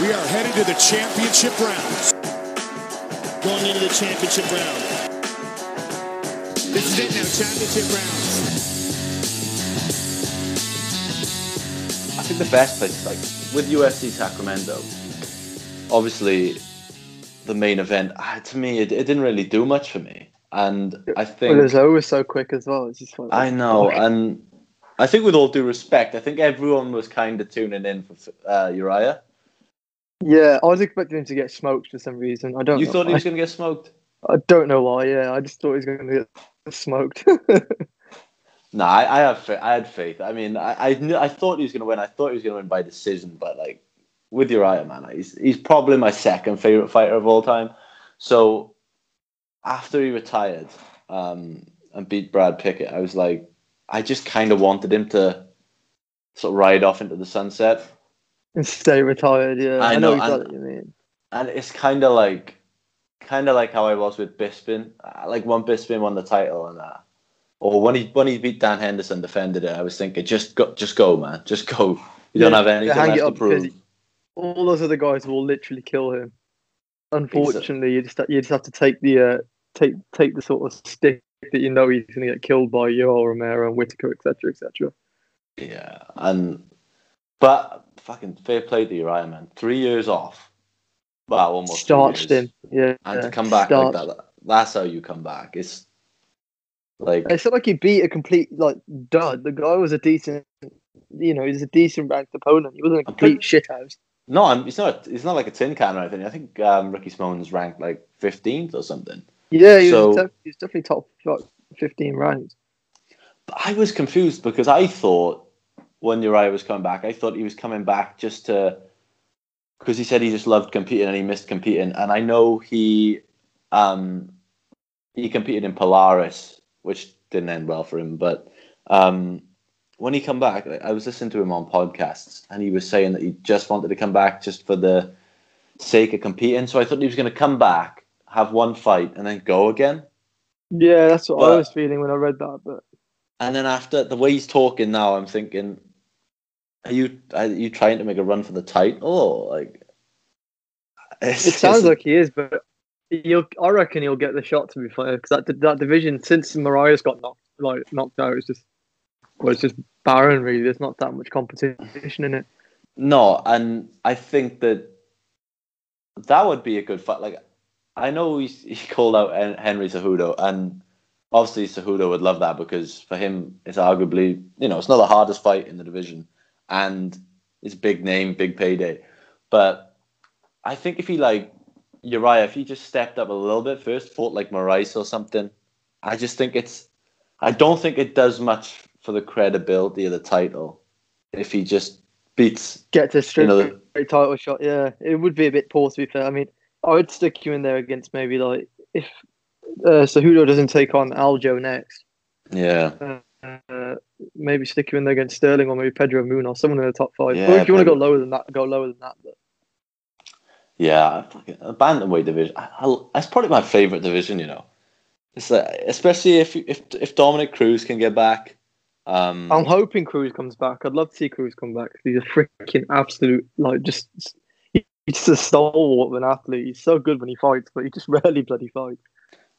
We are headed to the championship rounds. Going into the championship round. This is it now, championship rounds. I think the best place, like with UFC Sacramento, obviously the main event, ah, to me, it, it didn't really do much for me. And I think. But it was always so quick as well. It's just like, I know. And I think, with all due respect, I think everyone was kind of tuning in for uh, Urijah. Yeah, I was expecting him to get smoked for some reason. I don't. You thought he was going to get smoked? I don't know why. Yeah, I just thought he was going to get smoked. No, I, I have fa- I had faith. I mean, I I, knew, I thought he was going to win. I thought he was going to win by decision, but like with Urijah, man, he's he's probably my second favorite fighter of all time. So after he retired um, and beat Brad Pickett, I was like, I just kind of wanted him to sort of ride off into the sunset. And stay retired. Yeah, I I, know, know, exactly and- what you mean. And it's kind of like, kind of like how I was with Bisping. Uh, Like when Bisping won the title and that, or when he when he beat Dan Henderson, defended it. I was thinking, just go, just go, man, just go. You don't have anything left to prove. All those other guys will literally kill him. Unfortunately, you just you just have to take the uh, take take the sort of stick that you know he's going to get killed by Yoel Romero and Whittaker, etc., etc. Yeah, and but fucking fair play to Urijah, man. Three years off. Well, almost Starched him, yeah. and to come back like that. That's how you come back. It's like It's not like he beat a complete like dud. The guy was a decent, you know, he's a decent ranked opponent. He wasn't a complete shithouse. no, I'm, it's not. It's not like a tin can or anything. I think um, Ricky Simone's ranked like 15th or something. Yeah, he was, So- he was definitely top like, fifteen ranked. But I was confused because I thought when Urijah was coming back, I thought he was coming back just to because he said he just loved competing and he missed competing. And I know he um, he competed in Polaris, which didn't end well for him. But um, when he come back, I I was listening to him on podcasts, and he was saying that he just wanted to come back just for the sake of competing. So I thought he was going to come back, have one fight, and then go again. Yeah, that's what I was feeling when I read that. But And then after the way he's talking now, I'm thinking, are you are you trying to make a run for the title? Like, it's, it sounds like he is. But he'll, I reckon he'll get the shot. To be fair, because that that division since Moraes got knocked like knocked out, it's just well, it's just barren. Really, there's not that much competition in it. no, and I think that that would be a good fight. Like, I know he's, he called out Henry Cejudo, and obviously Cejudo would love that because for him, it's arguably you know it's not the hardest fight in the division, and it's big name, big payday. But I think if he like Urijah, if he just stepped up a little bit first, fought like Moraes or something, I just think it's. I don't think it does much for the credibility of the title if he just beats. Get to straight, You know, straight title shot. Yeah, it would be a bit poor to be fair. I mean, I would stick you in there against maybe like if uh, Cejudo doesn't take on Aljo next. Yeah, Uh, maybe stick you in there against Sterling or maybe Pedro Munhoz, someone in the top five. Yeah, or if you want to go lower than that, go lower than that. But yeah. A bantamweight division. I, I, that's probably my favorite division. You know, it's like, especially if if if Dominick Cruz can get back. Um, I'm hoping Cruz comes back. I'd love to see Cruz come back. He's a freaking absolute like just he's just a stalwart of an athlete. He's so good when he fights, but he just rarely bloody fights.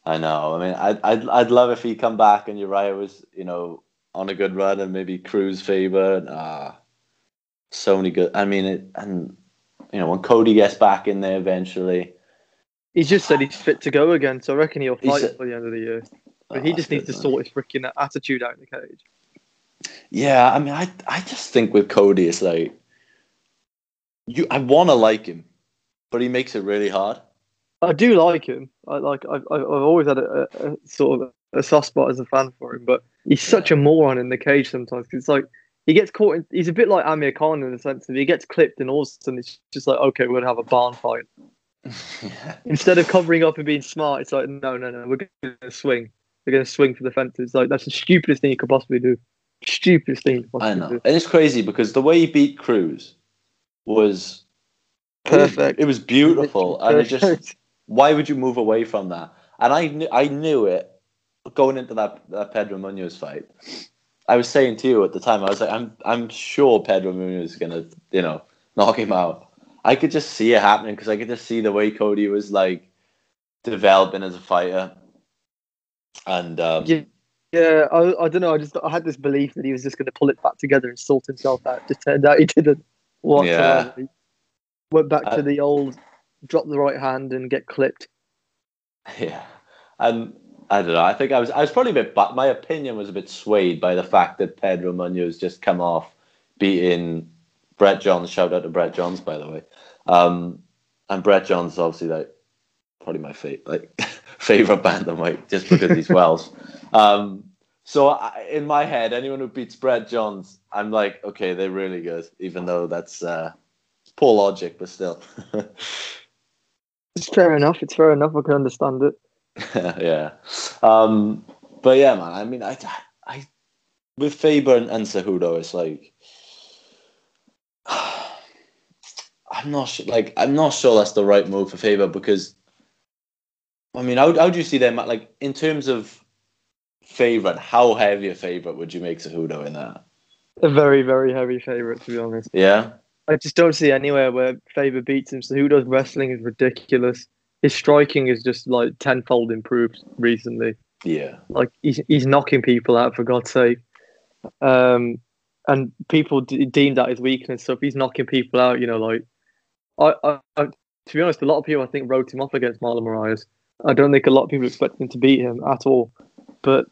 I know. I mean, I'd, I'd, I'd love if he come back and Urijah was, you know, on a good run and maybe Cruz Faber. Ah, so many good. I mean, it, and you know, when Cody gets back in there eventually, He's just said he's fit to go again, so I reckon he'll fight said- by the end of the year. But oh, he just needs to man. sort his freaking attitude out in the cage. Yeah, I mean, I, I just think with Cody, it's like you. I want to like him, but he makes it really hard. I do like him. I like. I've, I've I've always had a, a, a sort of a soft spot as a fan for him, but he's such a moron in the cage sometimes. 'cause it's like he gets caught. In, he's a bit like Amir Khan in the sense that he gets clipped, and all of a sudden it's just like, okay, we're gonna have a barn fight. yeah. Instead of covering up and being smart, it's like, no, no, no, we're gonna swing. We're gonna swing for the fences. Like that's the stupidest thing you could possibly do. Stupidest thing you could possibly I know, do. and it's crazy because the way he beat Cruz was Perfect. It was beautiful, and it just why would you move away from that? And I knew I knew it going into that, that Pedro Munhoz fight. I was saying to you at the time, I was like, I'm I'm sure Pedro Munhoz is gonna, you know, knock him out. I could just see it happening because I could just see the way Cody was like developing as a fighter, and um, Yeah. Yeah, I, I don't know. I just I had this belief that he was just going to pull it back together and sort himself out. Just turned out he didn't. Whatsoever. He Went back Uh, to the old drop the right hand and get clipped. Yeah, and I don't know. I think I was I was probably a bit, but my opinion was a bit swayed by the fact that Pedro Munhoz just come off beating Brett Johns. Shout out to Brett Johns, by the way. Um, and Brett Johns is obviously like probably my favorite like favorite bantamweight just because he's Welsh. Um, so I, in my head, anyone who beats Brett Johns, I'm like, okay, they're really good, even though that's uh, poor logic, but still. It's fair enough. It's fair enough. I can understand it. yeah. Um, but yeah, man. I mean, I, I, with Faber and, and Cejudo, it's like I'm not sure. Like, I'm not sure that's the right move for Faber because, I mean, how how do you see them? Like, in terms of favorite, how heavy a favorite would you make Cejudo in that? A very, very heavy favourite, to be honest. Yeah. I just don't see anywhere where Faber beats him. So who does wrestling is ridiculous. His striking is just like tenfold improved recently. Yeah. Like he's he's knocking people out for God's sake. Um, and people d- deem that his weakness. So if he's knocking people out, you know, like I, I, I to be honest, a lot of people I think wrote him off against Marlon Moraes. I don't think a lot of people expect him to beat him at all. But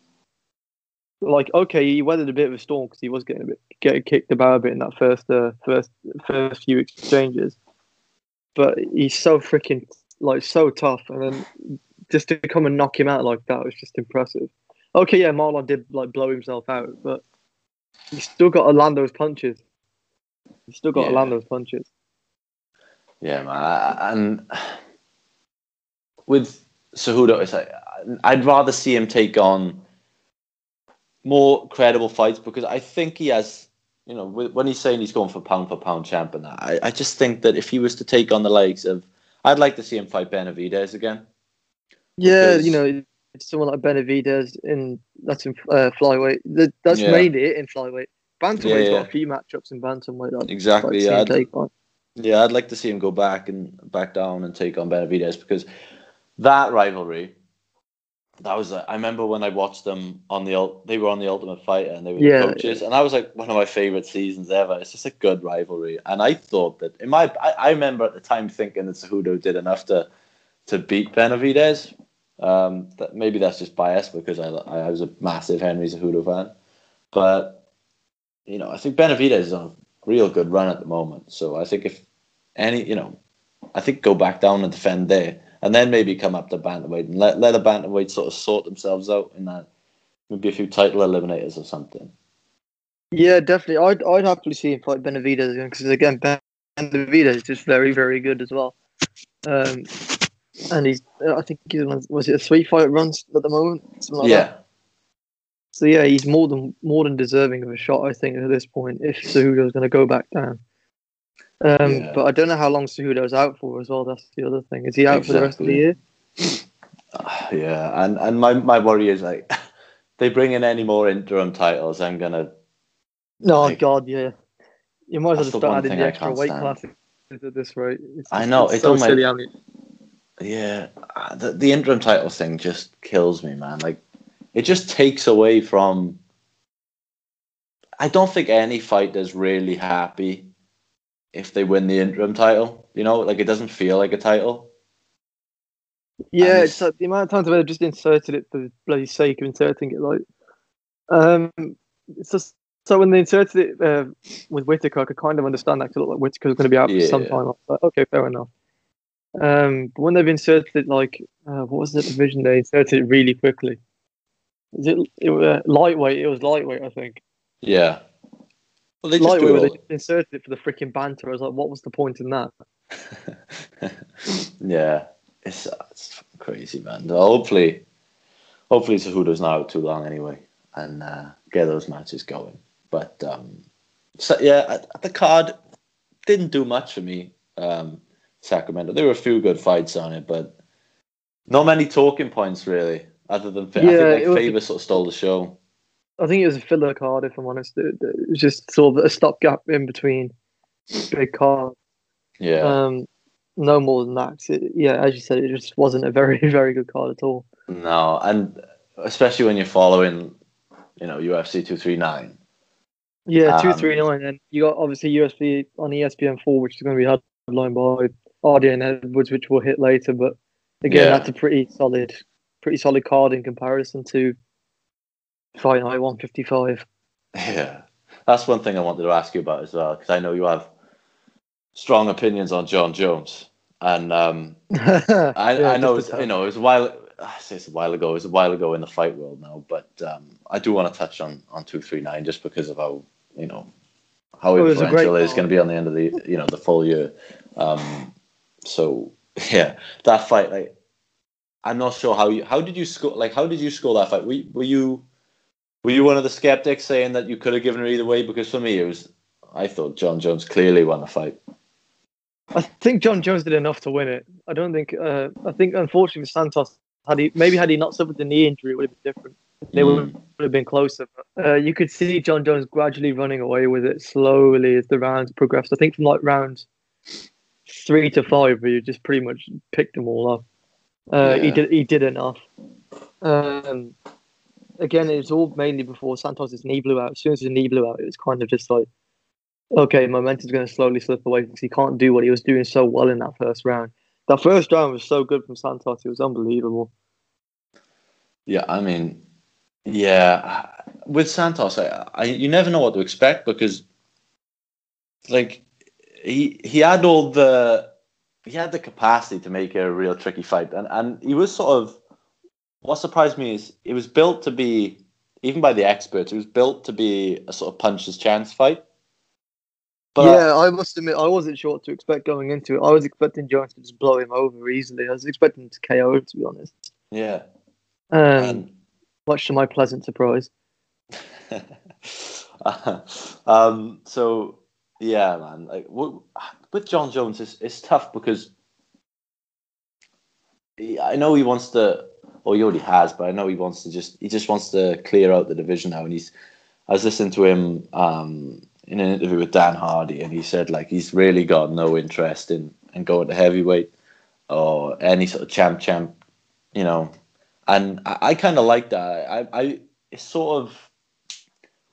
like, okay, he weathered a bit of a storm because he was getting a bit getting kicked about a bit in that first uh, first first few exchanges. But he's so freaking like so tough, and then just to come and knock him out like that was just impressive. Okay, yeah, Marlon did like blow himself out, but he's still got to land those punches. He's still got to land those punches. Yeah, man. And with Cejudo, it's like I'd rather see him take on more credible fights because I think he has, you know, when he's saying he's going for pound for pound champ and that, I, I just think that if he was to take on the likes of, I'd like to see him fight Benavidez again. Yeah, you know, it's someone like Benavidez in that's in uh, flyweight. That, that's Yeah. mainly it in flyweight. Bantamweight's Yeah, yeah. got a few matchups in bantamweight. I'd Exactly. like Yeah, I'd, yeah, I'd like to see him go back and back down and take on Benavidez because that rivalry. That was uh, I remember when I watched them on the they were on the Ultimate Fighter and they were Yeah. the coaches and that was like one of my favorite seasons ever. It's just a good rivalry and I thought that in my I, I remember at the time thinking that Cejudo did enough to to beat Benavidez. Um, that maybe that's just bias because I I was a massive Henry Cejudo fan, but you know I think Benavidez is on a real good run at the moment. So I think if any you know I think go back down and defend there, and then maybe come up to bantamweight and let let the bantamweight sort of sort themselves out in that maybe a few title eliminators or something. Yeah, definitely. I'd I'd happily see him fight Benavidez again because again, Ben- Benavidez is just very very good as well. Um, and he's I think he's on was it a three fight run at the moment? Something like yeah, that. So yeah, he's more than more than deserving of a shot. I think at this point, if Cejudo's going to go back down. Um, Yeah. but I don't know how long Cejudo's out for as well. That's the other thing. Is he out for the rest of the year? yeah, and and my my worry is like they bring in any more interim titles, I'm gonna No, Like- God, yeah. You might as well just start adding the extra weight stand. classes at this rate. It's, I know, It's it so silly. Yeah, uh, the, the interim title thing just kills me, man. Like, it just takes away from. I don't think any fighter's really happy if they win the interim title. You know, like it doesn't feel like a title. Yeah, And it's like the amount of times they've just inserted it for the bloody sake of inserting it. Like, um, it's just so when they inserted it uh, with Whittaker, I could kind of understand that 'cause it looked like Whittaker's going to be out for some Yeah. time. Like, okay, fair enough. Um, but when they've inserted it, like, uh, what was the division they inserted it really quickly? Is it, it uh, lightweight? It was lightweight, I think. Yeah. Well, they just Lightweight, do where it they just inserted it for the freaking banter. I was like, what was the point in that? yeah, it's, it's crazy, man. Hopefully, hopefully Cejudo's not out too long anyway, and uh, get those matches going. But um, so yeah, the card didn't do much for me. Um, Sacramento, there were a few good fights on it, but not many talking points really. Other than I Yeah, think like was- Faber sort of stole the show. I think it was a filler card, if I'm honest. It, it was just sort of a stopgap in between big cards. Yeah. Um, no more than that. It, yeah, as you said, it just wasn't a very very good card at all. No, and especially when you're following, you know, UFC two three nine. Yeah, two Um, three nine, and you got obviously USB on E ESPN four, which is going to be headlined by RD and Edwards, which we'll hit later. But again, Yeah. that's a pretty solid, pretty solid card in comparison to Fight Night one fifty five. Yeah, that's one thing I wanted to ask you about as well because I know you have strong opinions on Jon Jones, and um, I, I know it's, you know it was a while. I say it's a while ago. It was a while ago in the fight world now, but um, I do want to touch on on two three nine just because of how you know how It was a great influential it is going to be on the end of the you know the full year. Um, so yeah, that fight like I'm not sure how you how did you score like how did you score that fight? Were, were you were you one of the skeptics saying that you could have given her either way? Because for me, it was I thought Jon Jones clearly won the fight. I think Jon Jones did enough to win it. I don't think. Uh, I think unfortunately Santos, had he maybe had he not suffered the knee injury, it would have been different. They would, Mm. would have been closer. But, uh, you could see Jon Jones gradually running away with it slowly as the rounds progressed. I think from like round three to five, where you just pretty much picked them all up. Uh, He did. He did enough. Um, again, it was all mainly before Santos' knee blew out. As soon as his knee blew out, it was kind of just like, okay, momentum's going to slowly slip away because he can't do what he was doing so well in that first round. That first round was so good from Santos; it was unbelievable. Yeah, I mean, yeah, with Santos, I, I you never know what to expect because, like, he he had all the he had the capacity to make a real tricky fight, and and he was sort of what surprised me is it was built to be even by the experts, it was built to be a sort of puncher's chance fight. But yeah, I must admit, I wasn't sure what to expect going into it. I was expecting Jones to just blow him over easily. I was expecting him to KO him, to be honest. yeah, Um, and much to my pleasant surprise. um, so yeah, man. Like w- with Jon Jones, it's, it's tough because he, I know he wants to, or he already has, but I know he wants to just he just wants to clear out the division now. And he's, I was listening to him um, in an interview with Dan Hardy, and he said like he's really got no interest in in going to heavyweight or any sort of champ champ, you know. And I, I kind of like that. I, I it's sort of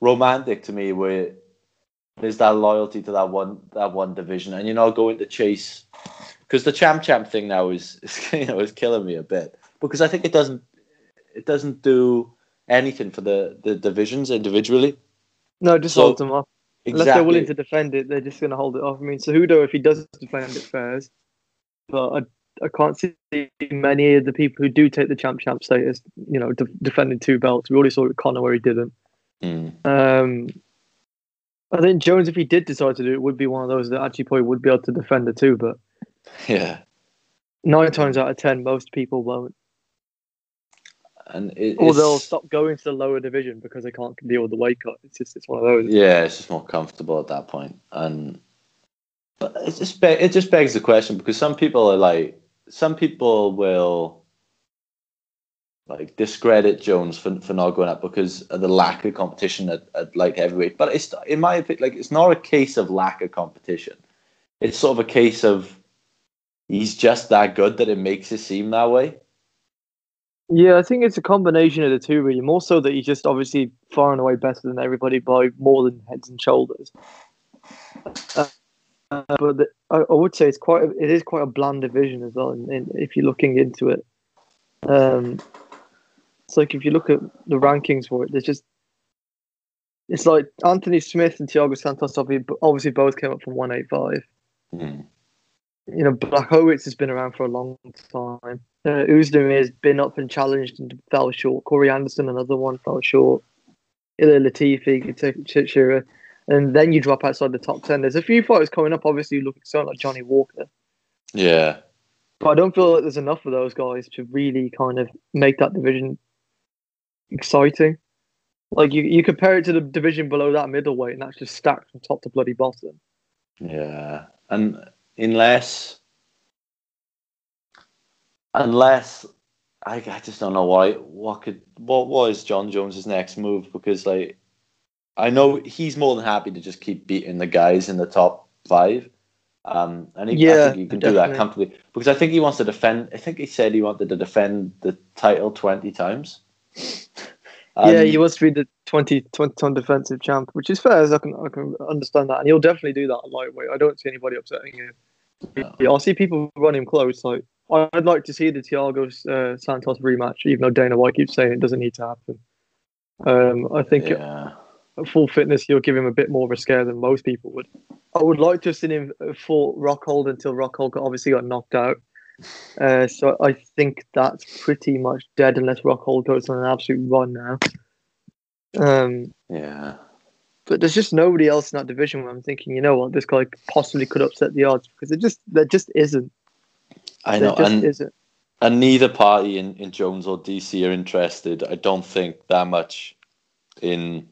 romantic to me where there's that loyalty to that one that one division, and you're not going to chase because the champ champ thing now is, is you know is killing me a bit because I think it doesn't it doesn't do anything for the the divisions individually. No, just So- hold them off. Unless they're willing to defend it, they're just going to hold it off. I mean, Cejudo, if he does defend it, fares. But I, I can't see many of the people who do take the champ champ status, you know, de- defending two belts. We already saw it with Conor where he didn't. Mm. Um, I think Jones, if he did decide to do it, would be one of those that actually probably would be able to defend it too. But Yeah, nine times out of ten, most people won't. And it, Or they'll stop going to the lower division because they can't deal with the weight cut. It's just it's one of those. Yeah, it's just more comfortable at that point, and but it just be- it just begs the question because some people are like some people will like discredit Jones for for not going up because of the lack of competition at, at light heavyweight. But it's in my opinion, like it's not a case of lack of competition. It's sort of a case of he's just that good that it makes it seem that way. Yeah, I think it's a combination of the two, really. More so that he's just obviously far and away better than everybody by more than heads and shoulders. Uh, but the, I, I would say it's quite a, it is quite a bland division as well. And, and if you're looking into it, um, it's like if you look at the rankings for it, there's just it's like Anthony Smith and Thiago Santos obviously, obviously both came up from 185 Hmm. You know, Blachowicz has been around for a long time. Uh, Oezdemir has been up and challenged and fell short. Corey Anderson, another one, fell short. Ilir Latifi, Shira. And then you drop outside the top 10. There's a few fighters coming up, obviously, looking something like Johnny Walker. Yeah, But I don't feel like there's enough of those guys to really kind of make that division exciting. Like, you, you compare it to the division below that middleweight, and that's just stacked from top to bloody bottom. Yeah, and unless unless I, I just don't know why what could what was Jon Jones's next move because like I know he's more than happy to just keep beating the guys in the top five, Um, and he, I Yeah, think he can do that comfortably because I think he wants to defend. I think he said he wanted to defend the title twenty times. Yeah, And- he wants to be the 20, 20 ton defensive champ, which is fair. As I can I can understand that, and he'll definitely do that at lightweight. I don't see anybody upsetting him. No. Yeah, I see people run him close. Like I'd like to see the Thiago uh, Santos rematch, even though Dana White keeps saying it doesn't need to happen. Um, I think Yeah. at full fitness, he'll give him a bit more of a scare than most people would. I would like to have seen him fought Rockhold until Rockhold got, obviously got knocked out. Uh, so I think that's pretty much dead unless Rockhold goes on an absolute run now. Um, Yeah. but there's just nobody else in that division where I'm thinking, you know what, this guy possibly could upset the odds because it just there just isn't. I know, and isn't. and neither party in, in Jones or DC are interested. I don't think that much in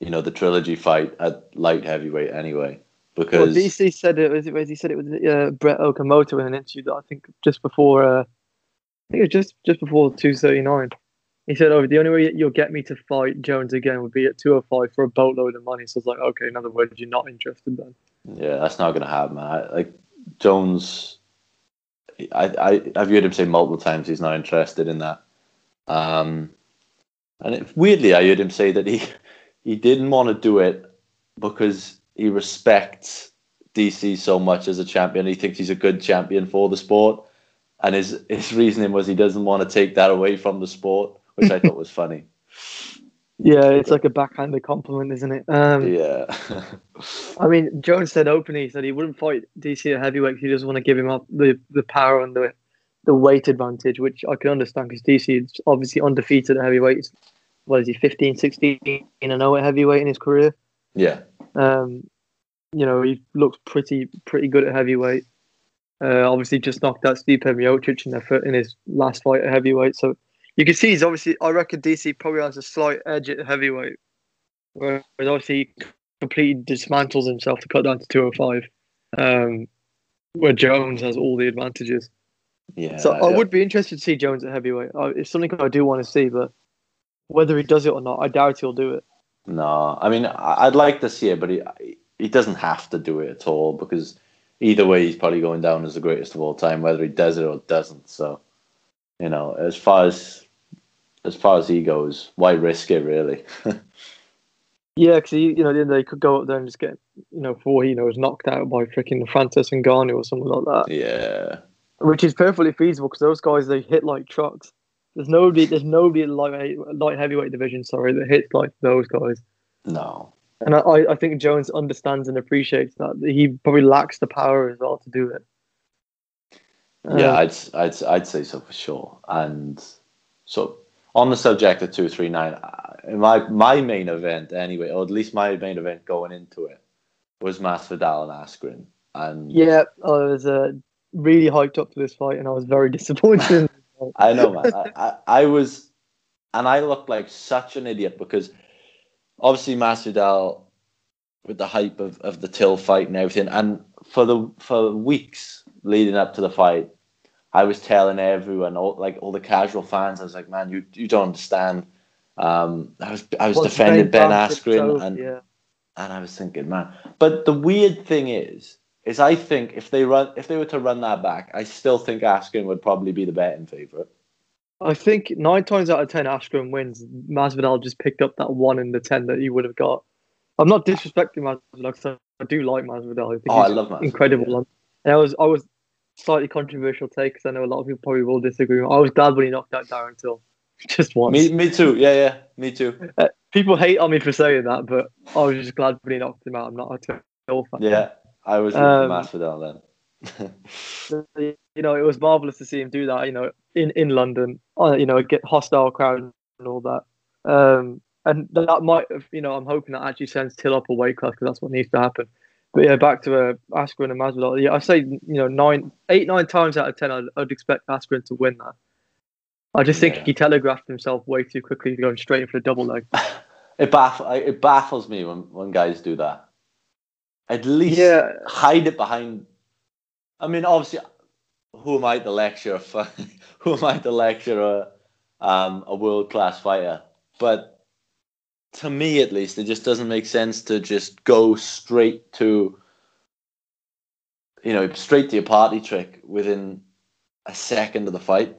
you know the trilogy fight at light heavyweight anyway. Well, Because DC said it was. He said it was uh, Brett Okamoto in an interview that I think just before. Uh, I think it was just just before two thirty nine. He said, "Oh, the only way you'll get me to fight Jones again would be at two hundred five for a boatload of money." So it's like, okay, in other words, you're not interested then. yeah, that's not gonna happen. Man. I, like Jones, I, I I've heard him say multiple times he's not interested in that. Um, and it, weirdly, I heard him say that he he didn't want to do it because he respects DC so much as a champion. He thinks he's a good champion for the sport, and his his reasoning was he doesn't want to take that away from the sport, which I thought was funny. Yeah, it's like a backhanded compliment, isn't it? Um, Yeah, I mean, Jones said openly he said he wouldn't fight DC at heavyweight. He doesn't want to give him up the, the power and the the weight advantage, which I can understand because DC is obviously undefeated at heavyweight. What is he, 15, 16 and 0 at heavyweight in his career? yeah, Um, you know, he looks pretty pretty good at heavyweight. Uh, obviously, just knocked out Stipe Miocic in, their, in his last fight at heavyweight. So you can see he's obviously, I reckon DC probably has a slight edge at heavyweight. Whereas obviously he completely dismantles himself to cut down to 205. Um, where Jones has all the advantages. yeah. So I would be interested to see Jones at heavyweight. It's something I do want to see, but whether he does it or not, I doubt he'll do it. No, I mean I'd like to see it, but he he doesn't have to do it at all because either way he's probably going down as the greatest of all time, whether he does it or doesn't. So, you know, as far as as far as he goes, why risk it really? Yeah, because you know, then they could go up there and just get, you know, for he knows, knocked out by freaking Francis and Ngannou or something like that, yeah, which is perfectly feasible because those guys they hit like trucks. There's nobody, there's nobody in light light heavyweight division, sorry, that hits like those guys. no, And I, I think Jones understands and appreciates that. He probably lacks the power as well to do it. yeah, Uh, I'd I'd I'd say so for sure. And so on the subject of two three nine, my my main event anyway, or at least my main event going into it was Masvidal and Askren, and yeah, I was uh, really hyped up for this fight, and I was very disappointed. I know, man. I, I, I was, and I looked like such an idiot because obviously Masvidal with the hype of, of the Till fight and everything, and for the for weeks leading up to the fight, I was telling everyone, all, like all the casual fans, I was like, man, you you don't understand. Um, I was I was defending Ben Askren, so, and yeah. and I was thinking, man. But the weird thing is, is I think if they run, if they were to run that back, I still think Askren would probably be the betting favorite. I think nine times out of ten, Askren wins. Masvidal just picked up that one in the ten that he would have got. I'm not disrespecting Masvidal because I do like Masvidal. I think Oh, I love Masvidal, incredible. yeah. And I was I was slightly controversial take because I know a lot of people probably will disagree. I was glad when he knocked out Darren Till, just once. Me, me too. Yeah, yeah, me too. Uh, people hate on me for saying that, but I was just glad when he knocked him out. I'm not a Till fan. Yeah, I was Um, Masvidal then. you know, it was marvelous to see him do that. You know, in in London, uh, you know, get hostile crowd and all that. Um, and that might have, you know, I'm hoping that actually sends Till up a weight class because that's what needs to happen. But yeah, back to uh, Askren and Masvidal. Yeah, I say you know nine, eight, nine times out of ten, I'd, I'd expect Askren to win that. I just think Yeah. he telegraphed himself way too quickly, going straight in for the double leg. it baff it baffles me when when guys do that. At least Yeah. hide it behind. I mean, obviously, who am I to lecture? For, who am I to lecture a um, a world class fighter? But to me, at least, it just doesn't make sense to just go straight to you know, straight to your party trick within a second of the fight.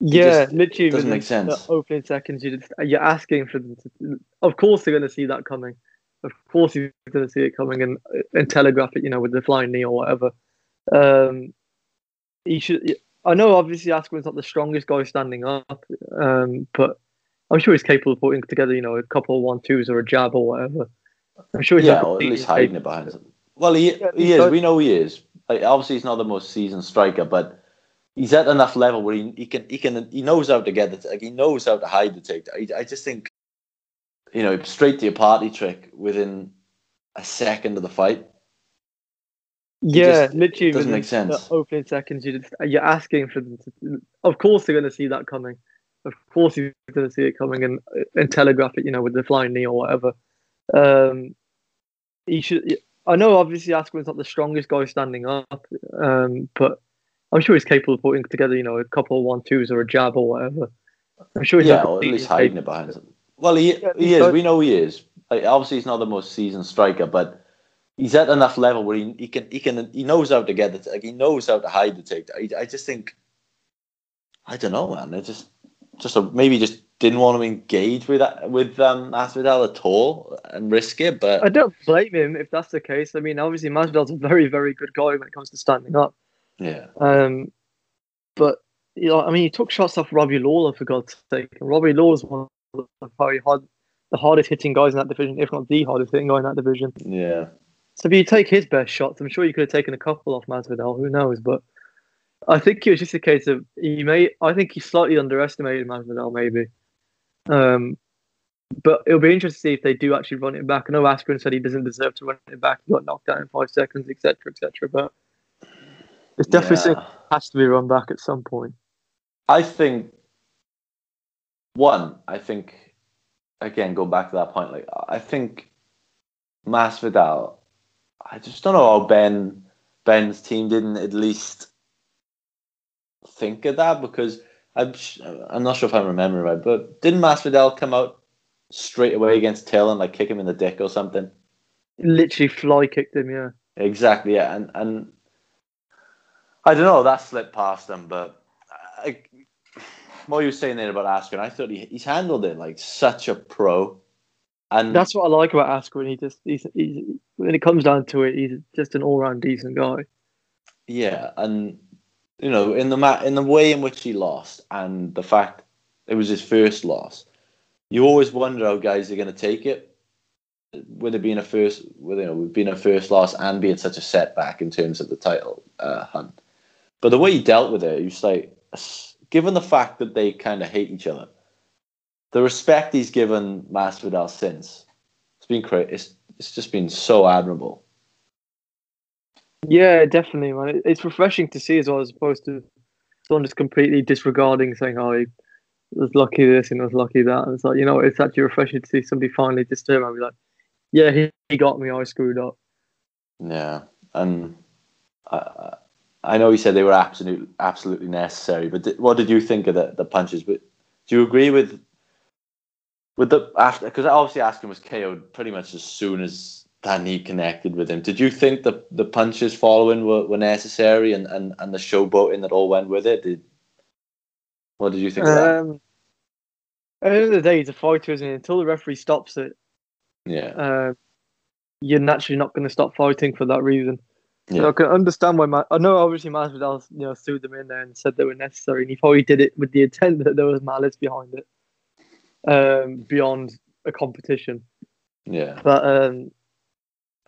Yeah, just literally doesn't make sense. The opening seconds, you just, you're asking for them to. Of course, they're going to see that coming. Of course, you're going to see it coming and and telegraph it. You know, with the flying knee or whatever. Um, he should. I know, obviously, Askren's not the strongest guy standing up, um, but I'm sure he's capable of putting together, you know, a couple of one twos or a jab or whatever. I'm sure he's yeah, or at least hiding it behind him. Well, he, Yeah, he is. We know he is. Like, obviously, he's not the most seasoned striker, but he's at enough level where he, he can he can he knows how to get it. Like he knows how to hide the takedown. I, I just think, you know, straight to your party trick within a second of the fight. Yeah, just- literally doesn't make sense. Opening seconds, you just, you're asking for them to. Of course, they're going to see that coming. Of course, he's going to see it coming and and telegraph it, you know, with the flying knee or whatever. Um, he should. I know, obviously, Askren's not the strongest guy standing up, um, but I'm sure he's capable of putting together, you know, a couple of one twos or a jab or whatever. I'm sure he's yeah, or at least hiding it behind him. Well, he he is. We know he is. Like, obviously, he's not the most seasoned striker, but he's at enough level where he, he can he can he knows how to get it. Like he knows how to hide the takedown. I, I just think, I don't know, man. I just just a, maybe just didn't want to engage with that with um Masvidal at all and risk it. But I don't blame him if that's the case. I mean, obviously, Masvidal's a very, very good guy when it comes to standing up. yeah, Um, but you know, I mean, he took shots off Robbie Lawler for God's sake. Robbie Lawler's one very hard, the hardest hitting guys in that division, if not the hardest hitting guy in that division. yeah, So if you take his best shots, I'm sure you could have taken a couple off Masvidal. Who knows? But I think it was just a case of he may. I think he slightly underestimated Masvidal, maybe. Um, but it'll be interesting to see if they do actually run it back. I know Askren said he doesn't deserve to run it back. He got knocked out in five seconds, etc., etc. But it's definitely yeah. has to be run back at some point. I think one. I think again, go back to that point. Like I think Masvidal. I just don't know how Ben Ben's team didn't at least think of that because I'm I'm not sure if I'm remembering right, but didn't Masvidal come out straight away against Till and like kick him in the dick or something? Literally fly kicked him, yeah. Exactly, yeah, and and I don't know that slipped past them, but I, what you were saying there about Askren, I thought he, he's handled it like such a pro, and That's what I like about Askren. He just he's, he's when it comes down to it, he's just an all round decent guy. yeah, and you know in the ma- in the way in which he lost, and the fact it was his first loss, you always wonder how guys are going to take it. With it being a first, with you know, with being a first loss and being such a setback in terms of the title uh, hunt, but the way he dealt with it, he was like, given the fact that they kind of hate each other, the respect he's given Masvidal since, it's been great. It's it's just been so admirable. Yeah, definitely, man. It's refreshing to see as well, as opposed to someone just completely disregarding, saying, "Oh, he was lucky this and I was lucky that." And it's like you know, it's actually refreshing to see somebody finally just turn around and be like, "Yeah, he, he got me. I screwed up." Yeah, and I, I know you said they were absolutely absolutely necessary, but did, what did you think of the, the punches? But do you agree with with the after? Because obviously Askren was KO'd pretty much as soon as that knee connected with him. Did you think the the punches following were, were necessary and, and, and the showboating that all went with it? Did what did you think of that? Um, at the end of the day, he's a fighter, isn't he? Until the referee stops it, Yeah, uh, you're naturally not going to stop fighting for that reason. Yeah. So I can understand why. Ma- I know obviously Masvidal, you know, threw them in there and said they were necessary, and he probably did it with the intent that there was malice behind it, um, beyond a competition. yeah, But um,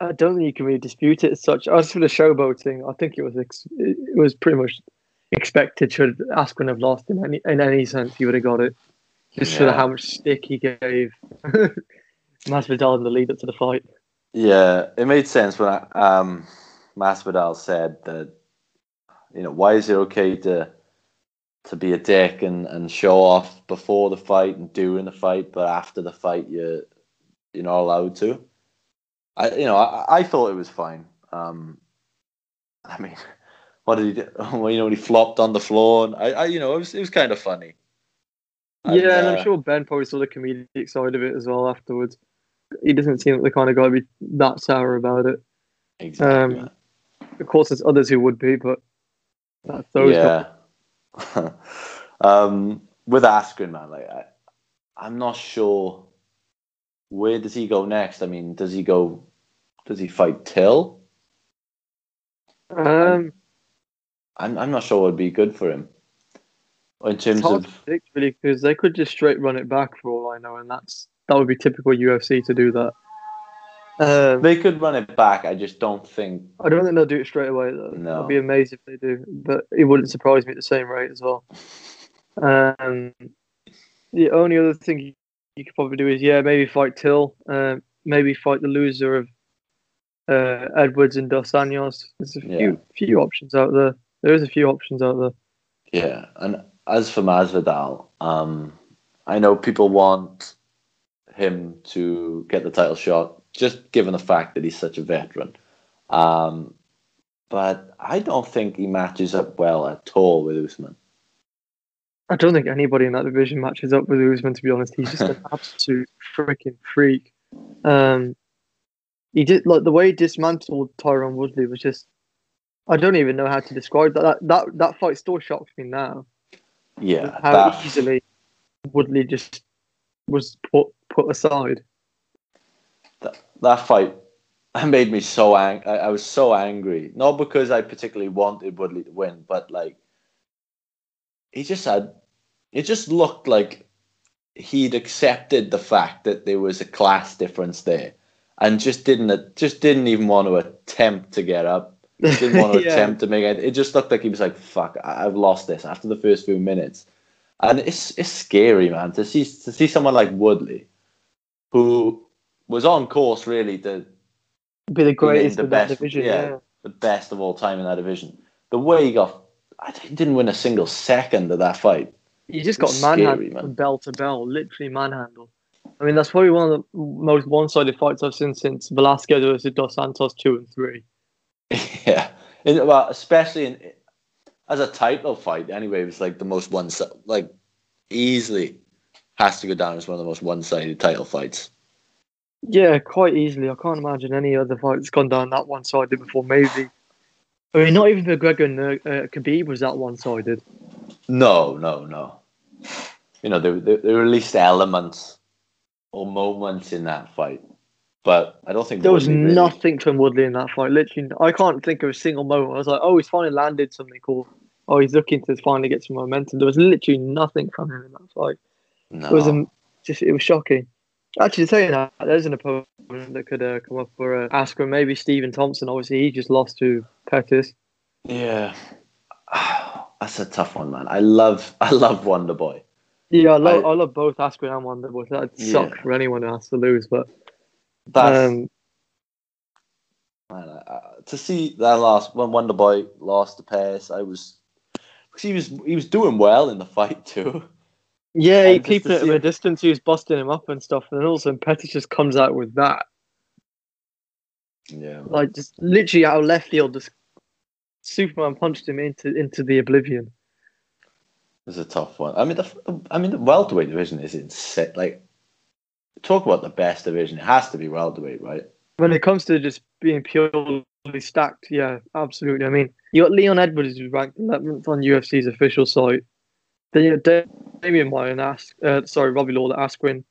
I don't think you can really dispute it as such. As for the showboating, I think it was ex- it was pretty much expected. Should Askren have lost in any in any sense, he would have got it. Just for Yeah. how much stick he gave Masvidal in the lead up to the fight. yeah. It made sense when I, um, Masvidal said that you know why is it okay to to be a dick and, and show off before the fight and during the fight, but after the fight you're you're not allowed to. I you know I, I thought it was fine. Um, I mean, what did he do? Well, you know, when he flopped on the floor, and I, I you know it was it was kind of funny. And, yeah, and uh, I'm sure Ben probably saw the comedic side of it as well afterwards. He doesn't seem like the kind of guy to be that sour about it. exactly. um, of course, there's others who would be, but that's those. yeah. um, with Askren, man, like I, I'm not sure where does he go next. I mean, does he go? Does he fight Till? Um, I'm I'm not sure what would be good for him. In terms of really because they could just straight run it back for all I know, and that's that would be typical UFC to do that. Um, they could run it back. I just don't think. I don't think they'll do it straight away though. No. I'd be amazed if they do, but it wouldn't surprise me at the same rate as well. Um, the only other thing you, could probably do is yeah, maybe fight Till, um, maybe fight the loser of uh, Edwards and Dos Anjos. There's a few Yeah. few options out there. There is a few options out there. Yeah, and as for Masvidal, um, I know people want him to get the title shot, just given the fact that he's such a veteran. Um, but I don't think he matches up well at all with Usman. I don't think anybody in that division matches up with Usman. To be honest, he's just an absolute freaking freak. Um, he did like the way he dismantled Tyron Woodley was just. I don't even know how to describe that. That that, that fight still shocks me now. Yeah, how that, easily Woodley just was put put aside. That, that fight made me so ang- I, I was so angry. Not because I particularly wanted Woodley to win, but like he just had it just looked like he'd accepted the fact that there was a class difference there and just didn't just didn't even want to attempt to get up. Didn't want to Yeah. attempt to make it. It just looked like he was like, "Fuck, I- I've lost this." After the first few minutes, and it's it's scary, man, to see to see someone like Woodley, who was on course really to Be the greatest the of that best, division. yeah. Yeah. the best of all time in that division. The way he got, I think he didn't win a single second of that fight. He just got manhandled man. from bell to bell, literally manhandled. I mean, that's probably one of the most one-sided fights I've seen since Velasquez versus Dos Santos two and three. yeah, In- well, especially in as a title fight. Anyway, it was like the most one si- like easily has to go down as one of the most one-sided title fights. Yeah, quite easily. I can't imagine any other fight that's gone down that one-sided before. Maybe. I mean, not even McGregor and uh, uh, Khabib was that one-sided. No, no, no. You know, there, there, there were at least elements or moments in that fight, but I don't think There was Woodley really- nothing from Woodley in that fight. Literally, I can't think of a single moment. I was like, oh, he's finally landed something cool. Oh, he's looking to finally get some momentum. There was literally nothing from him in that fight. No. It was um, just it was shocking. Actually, saying that, there's an opponent that could uh, come up for uh, Askren. Maybe Stephen Thompson. Obviously, he just lost to Pettis. Yeah, that's a tough one, man. I love, I love Wonder Boy. Yeah, I love, I- I, love both Askren and Wonderboy. That'd suck for anyone who has to lose, but That's um, man, I, to see that last when Wonder Boy lost the pace. I was, because he was, he was doing well in the fight too. yeah, And keeping it at a distance. He was busting him up and stuff, and then all of a sudden Pettis just comes out with that, Yeah, like just literally out of left field, just Superman punched him into into the oblivion. it's a tough one. I mean, the, I mean, the welterweight division is insane. Like, talk about the best division. It has to be welterweight, right? When it comes to just being purely stacked, yeah, absolutely. I mean, you got Leon Edwards who's ranked 11th on UFC's official site. Then you got Damian Ryan, Ask, uh, sorry, Robbie Lawler, Askren.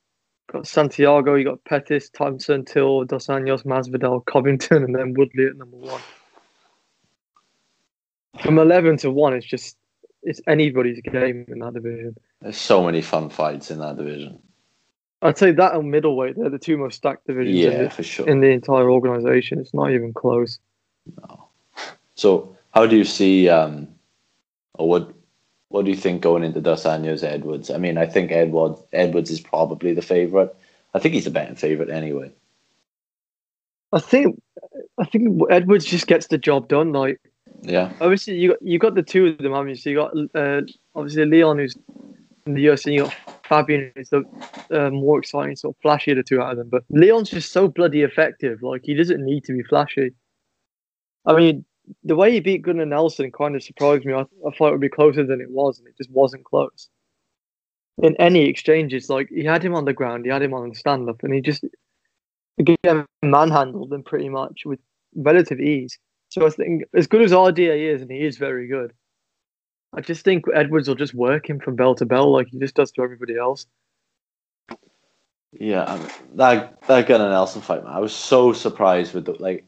Got Santiago, you got Pettis, Thompson, Till, Dos Anjos, Masvidal, Covington, and then Woodley at number one. From 11 to 1, it's just, it's anybody's game in that division. There's so many fun fights in that division. I'd say that and middleweight, they're the two most stacked divisions in, Yeah, the, for sure. in the entire organization. It's not even close. So, how do you see, um, or what, what do you think going into Dos Anjos Edwards? I mean, I think Edwards Edwards is probably the favorite. I think he's a betting favorite anyway. I think I think Edwards just gets the job done. Like Yeah, obviously you got you got the two of them. I mean, so you got uh, obviously Leon who's in the UFC, and you got Fabian who's the uh, more exciting, sort of flashy of the two out of them. But Leon's just so bloody effective. Like he doesn't need to be flashy. I mean, the way he beat Gunnar Nelson kind of surprised me. I, I thought it would be closer than it was, and it just wasn't close. In any exchanges, like he had him on the ground, he had him on stand up, and he just again manhandled him pretty much with relative ease. So I think as good as RDA is, and he is very good, I just think Edwards will just work him from bell to bell like he just does to everybody else. Yeah, I mean, that that Gunnar Nelson fight, man. I was so surprised with the like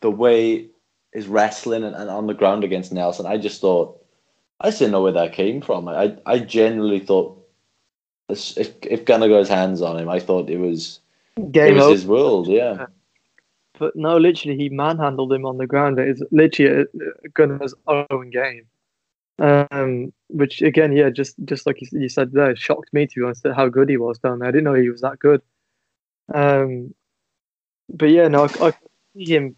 the way his wrestling and, and on the ground against Nelson. I just thought I didn't know where that came from. I I genuinely thought if if Gunnar got his hands on him, I thought it was Game it was over. his world. Yeah, But no, literally, he manhandled him on the ground. It's literally Gunnar's own game. Um, which again, yeah, just just like you, you said there, shocked me to be honest how good he was down there. I didn't know he was that good. Um, but yeah, no, I, I see him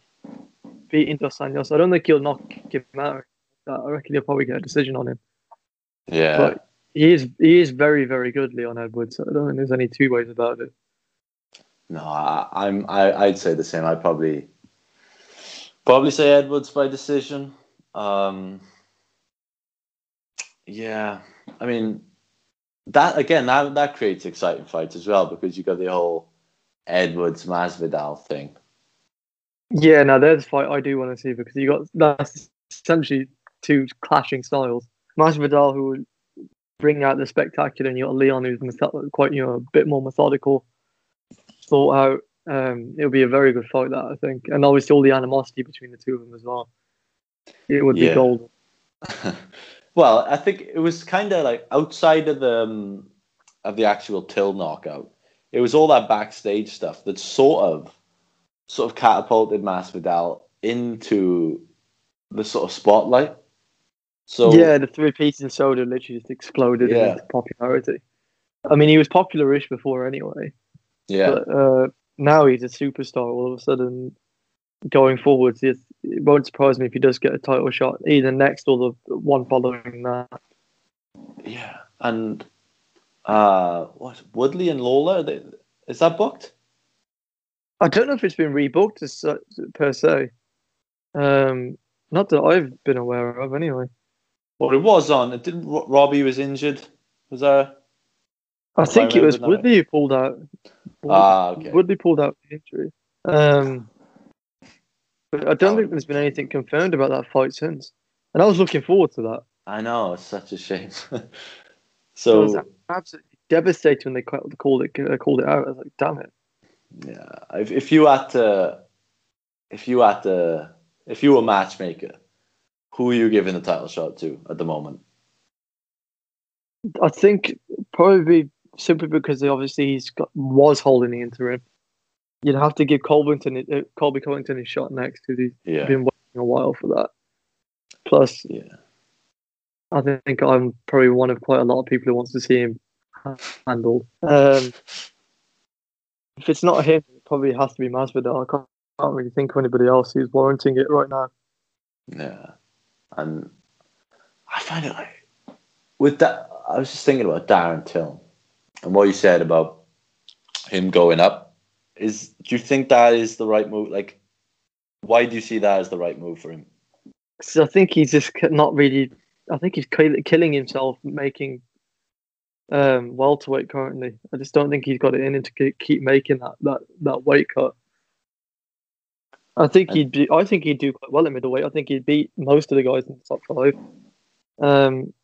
beating Dos Anjos. I don't think he'll knock him out. I reckon he'll probably get a decision on him. yeah. But he is he is very very good, Leon Edwards. I don't think there's any two ways about it. No, I, I'm. I, I'd say the same. I'd probably probably say Edwards by decision. Um, yeah, I mean that again. That that creates exciting fights as well because you got the whole Edwards Masvidal thing. Yeah, now there's a fight I do want to see because you got that's essentially two clashing styles. Masvidal who would bring out the spectacular, and you got Leon who's method- quite you know a bit more methodical, thought out. Um, it'll be a very good fight that I think, and obviously all the animosity between the two of them as well. It would Yeah. be gold. well, I think it was kind of like outside of the um, of the actual Till knockout. It was all that backstage stuff that sort of sort of catapulted Masvidal into the sort of spotlight. So yeah, the three pieces of soda literally just exploded Yeah. into popularity. I mean, he was popular-ish before anyway. yeah, But uh, now he's a superstar all of a sudden. Going forwards, it, it won't surprise me if he does get a title shot, either next or the one following that. yeah, and uh, what Woodley and Lawler? They, is that booked? I don't know if it's been rebooked as such, per se. Um, not that I've been aware of, anyway. Well, it was on. It didn't. Robbie was injured. Was there? I If I think it was. Woodley who pulled out. Ah, okay. Woodley pulled out the injury. Um, but I don't Oh. think there's been anything confirmed about that fight since. And I was looking forward to that. I know. It's such a shame. So was absolutely devastated when they called it uh, called it out. I was like, damn it. Yeah, if if you had to, if you had to, if you were a matchmaker, who are you giving the title shot to at the moment? I think probably simply because obviously he's got was holding the interim. You'd have to give Colvington uh, Colby Covington his shot next because he's Yeah, been waiting a while for that. Plus, yeah, I think I'm probably one of quite a lot of people who wants to see him handled. Um, if it's not him, it probably has to be Masvidal. I can't, can't really think of anybody else who's warranting it right now. yeah. And I find it like with that. I was just thinking about Darren Till and what you said about him going up. Is do you think that is the right move? Like, why do you see that as the right move for him? So I think he's just not really. I think he's killing himself making um, welterweight currently. I just don't think he's got it in him to keep making that, that, that weight cut. I think he'd be. I think he'd do quite well at middleweight. I think he'd beat most of the guys in the top five. Um,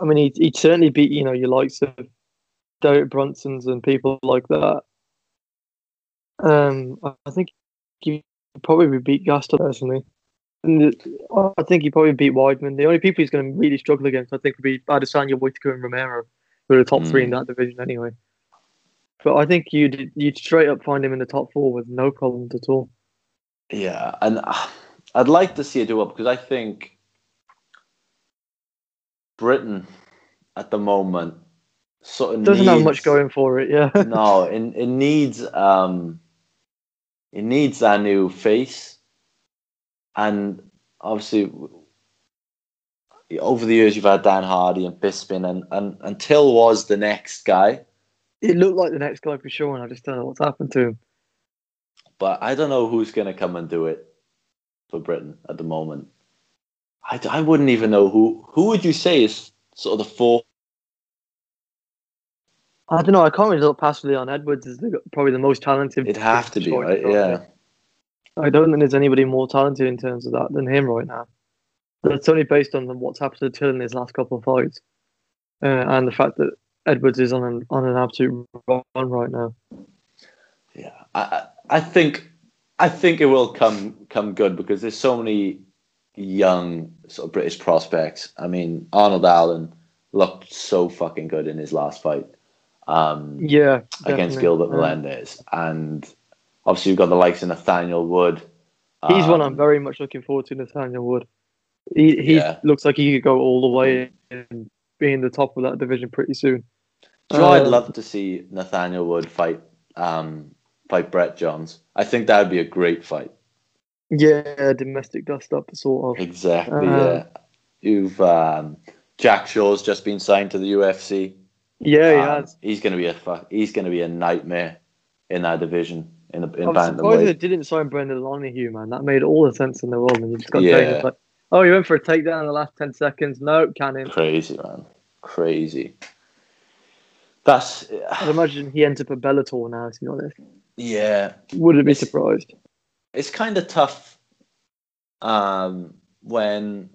I mean, he'd, he'd certainly beat you know your likes of Derek Brunson's and people like that. Um, I think he probably would beat Gaston personally. And the- I think he probably beat Weidman. The only people he's going to really struggle against, I think, would be Adesanya, Whittaker, and Romero, who are the top three in that division anyway. But I think you'd you'd straight up find him in the top four with no problems at all. Yeah, and uh, I'd like to see it do up because I think Britain at the moment sort of Doesn't have much going for it, yeah. no, it, it needs um, it needs that new face, and obviously over the years you've had Dan Hardy and Bisping, and and until was the next guy, it looked like the next guy for sure, and I just don't know what's happened to him. but I don't know who's going to come and do it for Britain at the moment. I, I wouldn't even know who who would you say is sort of the fourth. I don't know. I can't really look past Leon Edwards as the, probably the most talented. It'd have to be right, yeah. I don't think there's anybody more talented in terms of that than him right now. That's only based on what's happened to Till in his last couple of fights, uh, and the fact that Edwards is on an on an absolute run right now. Yeah, I I think I think it will come come good because there's so many young sort of British prospects. I mean, Arnold Allen looked so fucking good in his last fight um, Yeah, against definitely. Gilbert Uh, Melendez, and obviously you've got the likes of Nathaniel Wood. He's one I'm Um, very much looking forward to, Nathaniel Wood. He he Yeah. looks like he could go all the way and be in the top of that division pretty soon. So know, I'd love to see Nathaniel Wood fight um, fight Brett Johns. I think that would be a great fight. Yeah, domestic dust up sort of. Exactly. Uh, yeah. You've um, Jack Shaw's just been signed to the UFC. Yeah, he Um, has. He's gonna be a. He's gonna be a nightmare in that division in the in I'm surprised they didn't sign Brendan Loughnane, man. That made all the sense in the world. And you just got Yeah. Like, oh, you went for a takedown in the last ten seconds. No, can him. Crazy man, crazy. That's I'd imagine he ends up at Bellator now. To be honest, yeah. wouldn't be It's- surprised. It's kind of tough um, when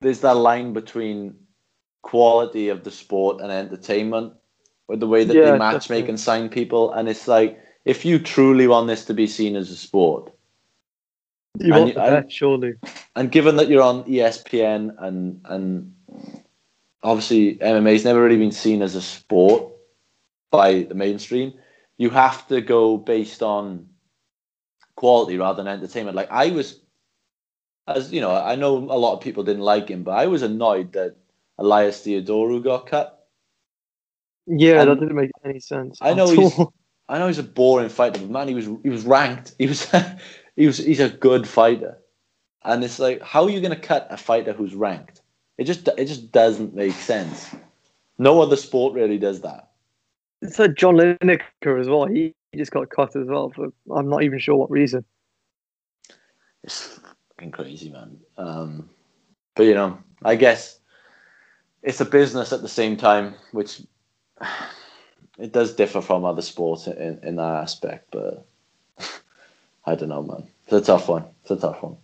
there's that line between quality of the sport and entertainment, with the way that Yeah, they match make and sign people, and it's like if you truly want this to be seen as a sport, You And want you- the bet, surely. and given that you're on ESPN and and obviously MMA's never really been seen as a sport by the mainstream, you have to go based on quality rather than entertainment. Like I was, as you know, I know a lot of people didn't like him, but I was annoyed that Elias Theodorou got cut. Yeah, And- that didn't make any sense. I know he's- all. I know he's a boring fighter, but man, he was he was ranked. He was he was he's a good fighter, and it's like how are you going to cut a fighter who's ranked? It just it just doesn't make sense. No other sport really does that. It's like John Lineker as well. He, he just got cut as well for I'm not even sure what reason. It's fucking crazy, man. Um, but you know, I guess it's a business at the same time, which it does differ from other sports in, in that aspect. But I don't know, man. It's a tough one. It's a tough one.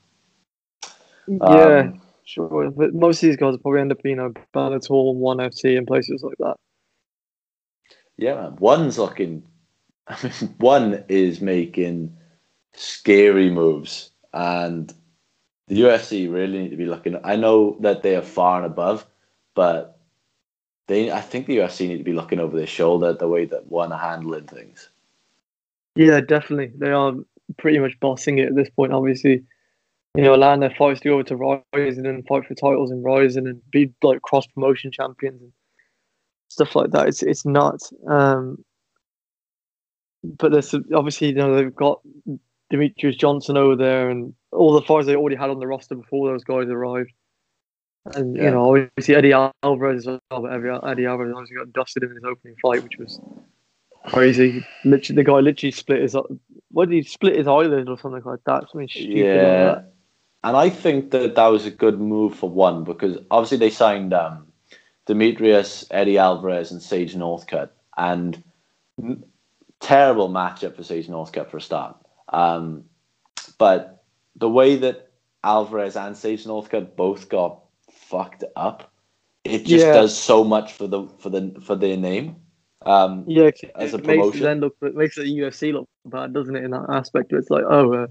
yeah, Um, sure. But most of these guys will probably end up being a Bellator, One FC, and places like that. Yeah, man. One's looking. I mean, one is making scary moves, and the UFC really need to be looking. I know that they are far and above, but they. I think the UFC need to be looking over their shoulder the way that one are handling things. Yeah, definitely. They are pretty much bossing it at this point, obviously. You know, allowing their fights to go over to Rizin and fight for titles in Rizin and be like cross promotion champions and stuff like that. It's it's nuts. Um, but there's obviously you know they've got Demetrious Johnson over there and all the fighters they already had on the roster before those guys arrived. And Yeah. you know, obviously Eddie Alvarez as well, but Eddie Alvarez obviously got dusted in his opening fight, which was crazy. Literally, the guy literally split his. What did he split his eyelid or something like that? Something stupid Yeah, that. and I think that that was a good move for one because obviously they signed um, Demetrious, Eddie Alvarez, and Sage Northcutt, and terrible matchup for Sage Northcutt for a start. Um, but the way that Alvarez and Sage Northcutt both got fucked up, it just Yeah. does so much for the for the for their name. Um, Yeah, As it a makes promotion. it then look it makes the UFC look bad, doesn't it? In that aspect, it's like, oh, uh,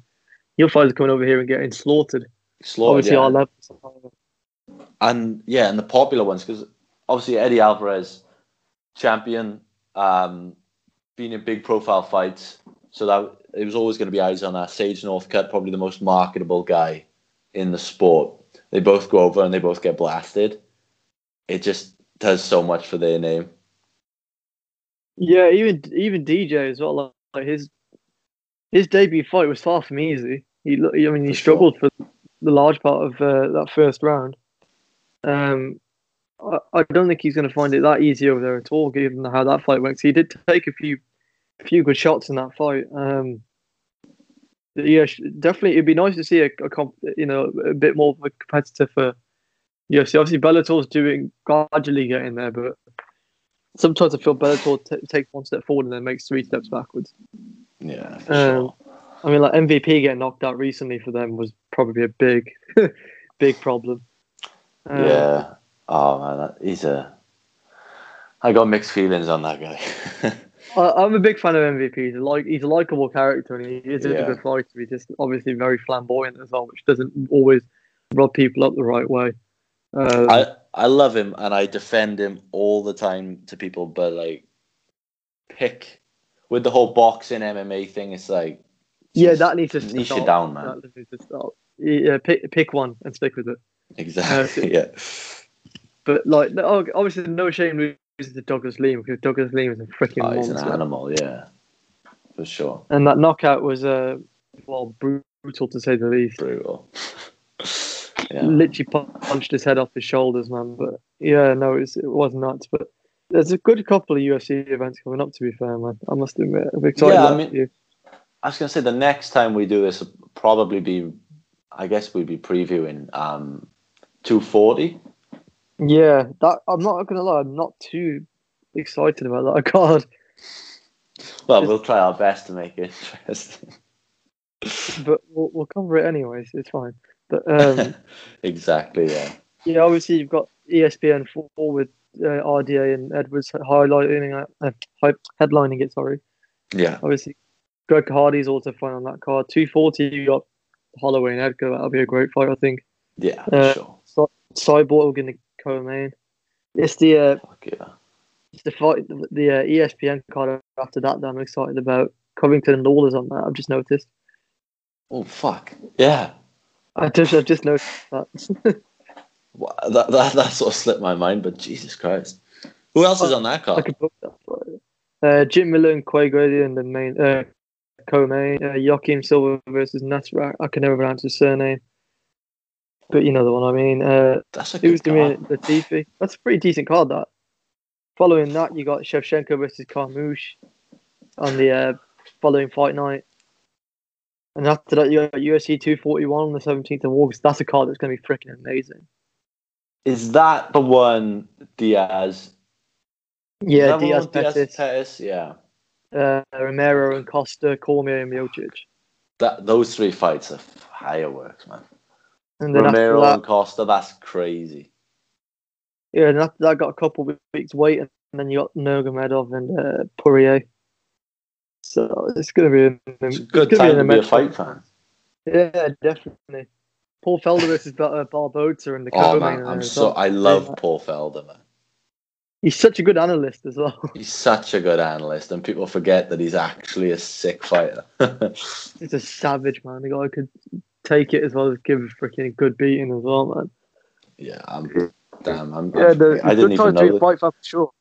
your fighters coming over here and getting slaughtered. slaughtered, Obviously, yeah. and yeah, and the popular ones because obviously Eddie Alvarez, champion, um, been in big profile fights, so that it was always going to be eyes on that. Sage Northcutt, probably the most marketable guy in the sport. They both go over and they both get blasted. It just does so much for their name. Yeah, even even DJ as well. Like, his his debut fight was far from easy. He, I mean, he struggled for the large part of uh, that first round. Um, I, I don't think he's going to find it that easy over there at all, given how that fight went. he did take a few few good shots in that fight. Um, yeah, definitely, it'd be nice to see a, a comp, you know a bit more of a competitor for yeah, UFC. Obviously, Bellator's doing gradually getting there, but sometimes I feel Bellator t- takes one step forward and then makes three steps backwards. Yeah, Um, sure. I mean, like MVP getting knocked out recently for them was probably a big, big problem. Uh, yeah. Oh man, that, he's a. I got mixed feelings on that guy. I, I'm a big fan of MVP. He's a like he's a likable character and he is a Yeah. good fighter. He's just obviously very flamboyant as well, which doesn't always rub people up the right way. Uh, I I love him and I defend him all the time to people, but like, pick with the whole boxing MMA thing. It's like, yeah, that needs to niche stop. it down, man. That needs to stop. Yeah, pick pick one and stick with it. exactly. yeah. But like, obviously, no shame to Douglas Lima because Douglas Lima is a freaking Oh, he's an animal. Yeah, for sure. And that knockout was uh, well brutal to say the least. Brutal. yeah. Literally punched his head off his shoulders, man. But yeah, no, it was, it was nuts. But there's a good couple of UFC events coming up. To be fair, man, I must admit, I'm excited. Yeah, I mean- you. I was gonna say the next time we do this will probably be, I guess we'd be previewing um, 240. Yeah, that I'm not gonna lie, I'm not too excited about that card. Well, we'll try our best to make it interesting. But we'll, we'll cover it anyways. It's fine. But um, exactly. Yeah. yeah, obviously you've got ESPN four with uh, RDA and Edwards highlighting uh, headlining it. Sorry. Yeah. Obviously, Greg Hardy's also fun on that card. Two forty, you got Holloway and Edgar. That'll be a great fight, I think. Yeah. Uh, sure. Cyborg the co-main. It's the uh, Fuck yeah. it's the fight the, the uh, ESPN card after that that I'm excited about. Covington and Lawler's on that. I've just noticed. Oh fuck. Yeah. I just I've just noticed that. Wha- That, that that sort of slipped my mind, but Jesus Christ. Who else is on that card? I card? could book that fight. Uh, Jim Miller and Clay Guida in the main uh, co-main. Uh, Joaquim Silva versus Nasrat. I can never pronounce his surname, but you know the one I mean. Uh, That's a who's good doing card. Latifi? That's a pretty decent card. That. Following that, you got Shevchenko versus Carmouche on the uh, following fight night. And after that, you got UFC 241 on the 17th of August. That's a card that's going to be freaking amazing. Is that the one Diaz? Yeah, Diaz one Diaz Pettis, Pettis? Yeah. uh, Romero and Costa, Cormier and Miocic. That those three fights are fireworks, man. And then Romero that, and Costa, that's crazy. yeah, and after that, got a couple of weeks wait, and then you got Nurmagomedov and uh, Poirier. So it's going to be an, It's a good gonna time an to be a fight fan. Yeah, definitely. Paul Felder versus uh, Barboza in the Oh man, I'm so well. I love Paul Felder, man. He's such a good analyst as well. He's such a good analyst, and people forget that he's actually a sick fighter. He's a savage man. The guy could take it as well as give a freaking good beating as well, man. yeah, I'm damn. I'm, Yeah, I'm- the, I didn't good time even to know. That. fight for sure.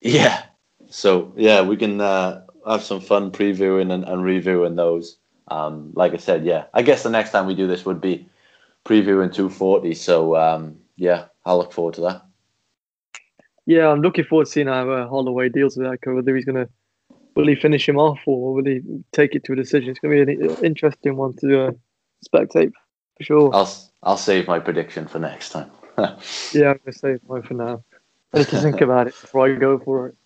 Yeah. So yeah, we can uh, have some fun previewing and, and reviewing those. Um, like I said, yeah, I guess the next time we do this would be previewing 240. So um, yeah, I'll look forward to that. Yeah, I'm looking forward to seeing how uh, Holloway deals with that. Whether he's gonna will he finish him off or will he take it to a decision? It's gonna be an interesting one to uh, spectate for sure. I'll I'll save my prediction for next time. Yeah, I'm gonna save mine for now. I need to think about it before I go for it.